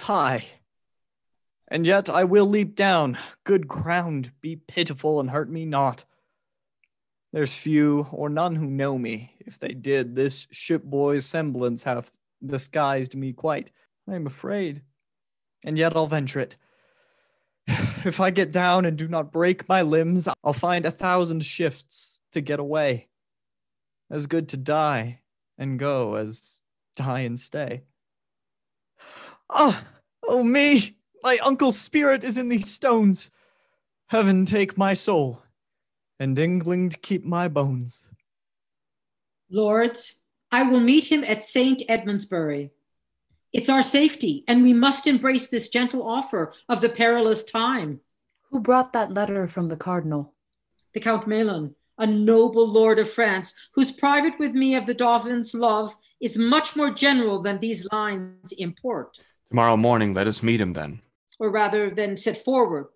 High. And yet I will leap down. Good ground, be pitiful and hurt me not. There's few or none who know me. If they did, this shipboy's semblance hath disguised me quite. I am afraid. And yet I'll venture it. If I get down and do not break my limbs, I'll find a thousand shifts to get away. As good to die and go as die and stay. Ah, oh me! My uncle's spirit is in these stones. Heaven take my soul, and England keep my bones. Lords, I will meet him at St. Edmundsbury. It's our safety, and we must embrace this gentle offer of the perilous time. Who brought that letter from the cardinal? The Count Melun, a noble lord of France, whose private with me of the Dauphin's love is much more general than these lines import. Tomorrow morning, let us meet him then. Or rather than set forward,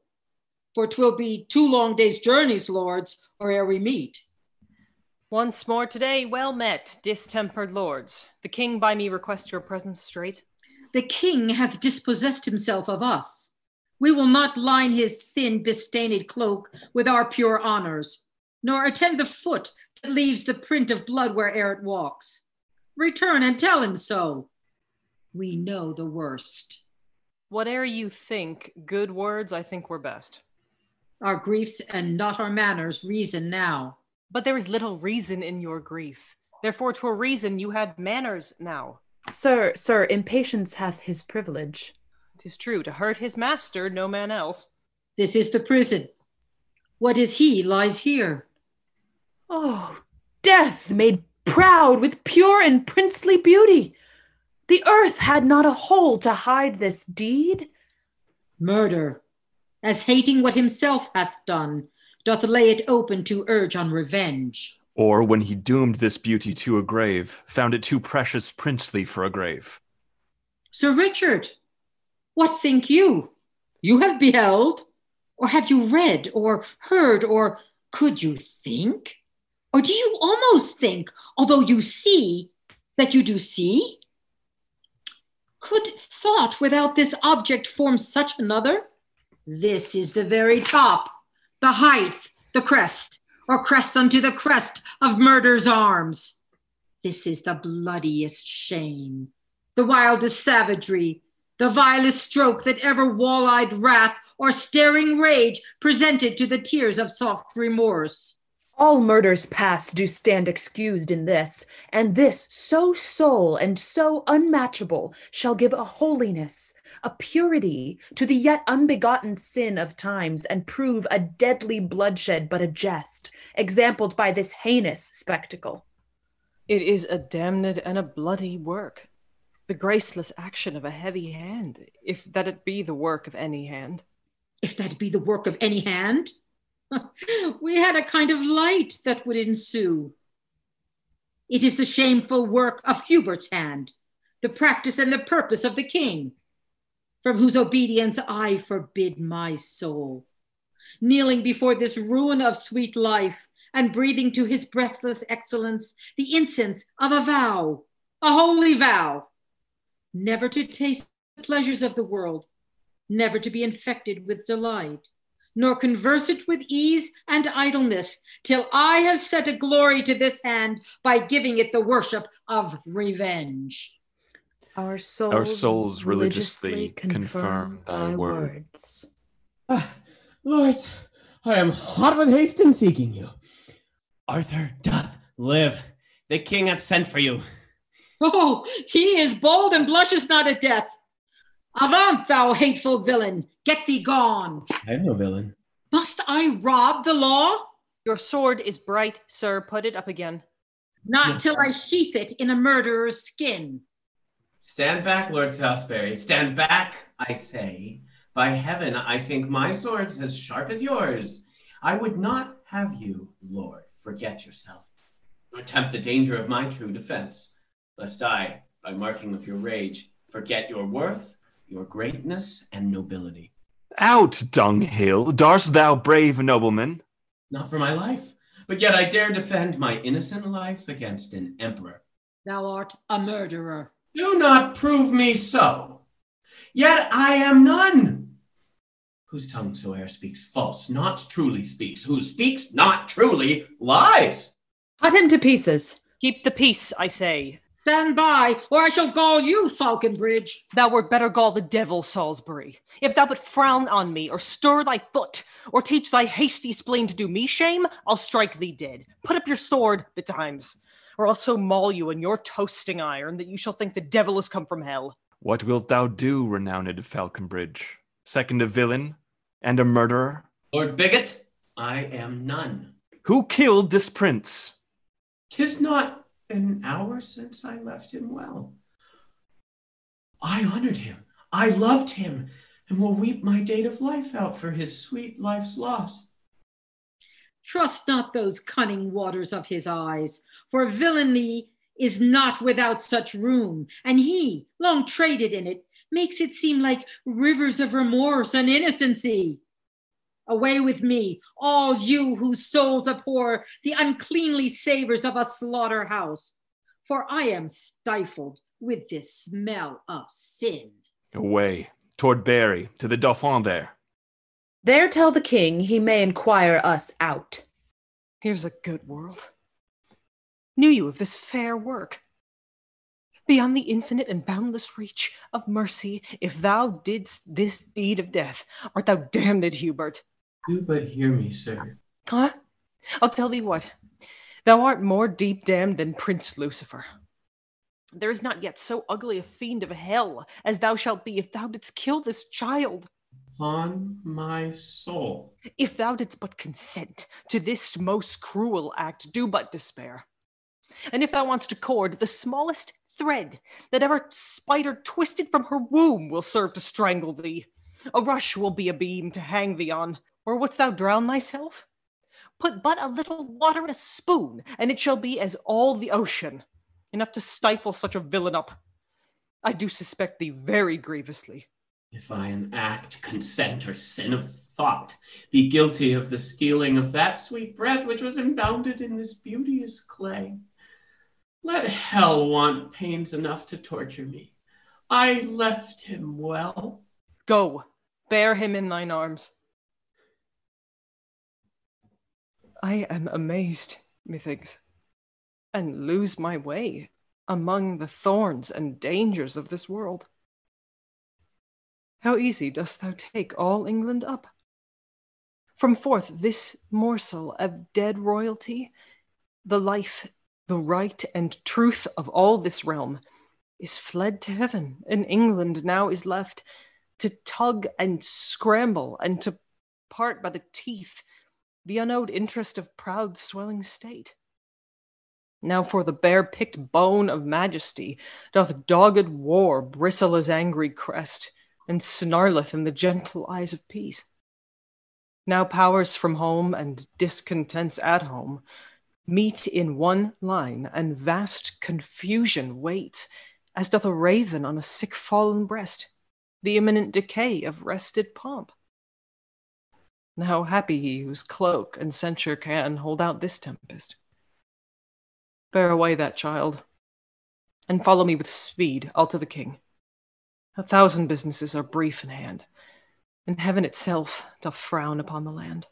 for 'twill be two long days' journeys, lords, or ere we meet. Once more today, well met, distempered lords. The king by me request your presence straight. The king hath dispossessed himself of us. We will not line his thin, bestained cloak with our pure honors, nor attend the foot that leaves the print of blood where'er it walks. Return and tell him so. We know the worst. Whate'er you think, good words I think were best. Our griefs and not our manners reason now. But there is little reason in your grief. Therefore, to a reason you had manners now. Sir, sir, impatience hath his privilege. Tis true, to hurt his master, no man else. This is the prison. What is he lies here? Oh, death made proud with pure and princely beauty. The earth had not a hole to hide this deed. Murder, as hating what himself hath done, doth lay it open to urge on revenge. Or when he doomed this beauty to a grave, found it too precious princely for a grave. Sir Richard, what think you? You have beheld, or have you read, or heard, or could you think? Or do you almost think, although you see, that you do see? Could thought without this object form such another? This is the very top, the height, the crest, or crest unto the crest of murder's arms. This is the bloodiest shame, the wildest savagery, the vilest stroke that ever wall eyed wrath or staring rage presented to the tears of soft remorse. All murders past do stand excused in this, and this so sole and so unmatchable shall give a holiness, a purity to the yet unbegotten sin of times, and prove a deadly bloodshed but a jest, exampled by this heinous spectacle. It is a damned and a bloody work, the graceless action of a heavy hand, if that it be the work of any hand. If that be the work of any hand? we had a kind of light that would ensue. It is the shameful work of Hubert's hand, the practice and the purpose of the king, from whose obedience I forbid my soul. Kneeling before this ruin of sweet life and breathing to his breathless excellence the incense of a vow, a holy vow, never to taste the pleasures of the world, never to be infected with delight nor converse it with ease and idleness, till I have set a glory to this hand by giving it the worship of revenge. Our souls, Our souls religiously confirm thy words. Ah, lords, I am hot with haste in seeking you. Arthur doth live. The king hath sent for you. Oh, he is bold and blushes not at death. Avaunt, thou hateful villain! Get thee gone! I am no villain. Must I rob the law? Your sword is bright, sir. Put it up again. Not Yeah. till I sheath it in a murderer's skin. Stand back, Lord Salisbury. Stand back, I say. By heaven, I think my sword's as sharp as yours. I would not have you, Lord, forget yourself, nor tempt the danger of my true defense, lest I, by marking of your rage, forget your worth, your greatness, and nobility. Out, dunghill! Darst thou brave nobleman? Not for my life, but yet I dare defend my innocent life against an emperor. Thou art a murderer. Do not prove me so. yet I am none. Whose tongue soe'er speaks false, not truly speaks. Who speaks not truly, lies. Cut him to pieces. Keep the peace, I say. Stand by, or I shall gall you, Falconbridge. Thou wert better gall the devil, Salisbury. If thou but frown on me, or stir thy foot, or teach thy hasty spleen to do me shame, I'll strike thee dead. Put up your sword betimes, or I'll so maul you in your toasting iron that you shall think the devil is come from hell. What wilt thou do, renowned Falconbridge? Second a villain and a murderer? Lord Bigot, I am none. Who killed this prince? Tis not an hour since I left him well. I honored him, I loved him, and will weep my date of life out for his sweet life's loss. Trust not those cunning waters of his eyes, for villainy is not without such room, and he, long traded in it, makes it seem like rivers of remorse and innocency. Away with me, all you whose souls abhor the uncleanly savors of a slaughterhouse, for I am stifled with this smell of sin. Away, toward Bury, to the Dauphin there. There tell the king he may inquire us out. Here's a good world. Knew you of this fair work? Beyond the infinite and boundless reach of mercy, if thou didst this deed of death, art thou damned, Hubert. Do but hear me, sir. Huh? I'll tell thee what. Thou art more deep damned than Prince Lucifer. There is not yet so ugly a fiend of hell as thou shalt be if thou didst kill this child. On my soul. If thou didst but consent to this most cruel act, do but despair. And if thou wants to cord, the smallest thread that ever spider twisted from her womb will serve to strangle thee. A rush will be a beam to hang thee on. Or wouldst thou drown thyself? Put but a little water in a spoon, and it shall be as all the ocean, enough to stifle such a villain up. I do suspect thee very grievously. If I in act, consent, or sin of thought be guilty of the stealing of that sweet breath which was imbounded in this beauteous clay, let hell want pains enough to torture me. I left him well. Go, bear him in thine arms. I am amazed, methinks, and lose my way among the thorns and dangers of this world. How easy dost thou take all England up? From forth this morsel of dead royalty, the life, the right, and truth of all this realm is fled to heaven, and England now is left to tug and scramble and to part by the teeth the unowed interest of proud swelling state. Now for the bare picked bone of majesty doth dogged war bristle his angry crest, and snarleth in the gentle eyes of peace. Now powers from home and discontents at home meet in one line, and vast confusion waits, as doth a raven on a sick fallen breast, the imminent decay of rested pomp. Now happy he whose cloak and censure can hold out this tempest. Bear away that child, and follow me with speed. I'll to the king. A thousand businesses are brief in hand, and heaven itself doth frown upon the land.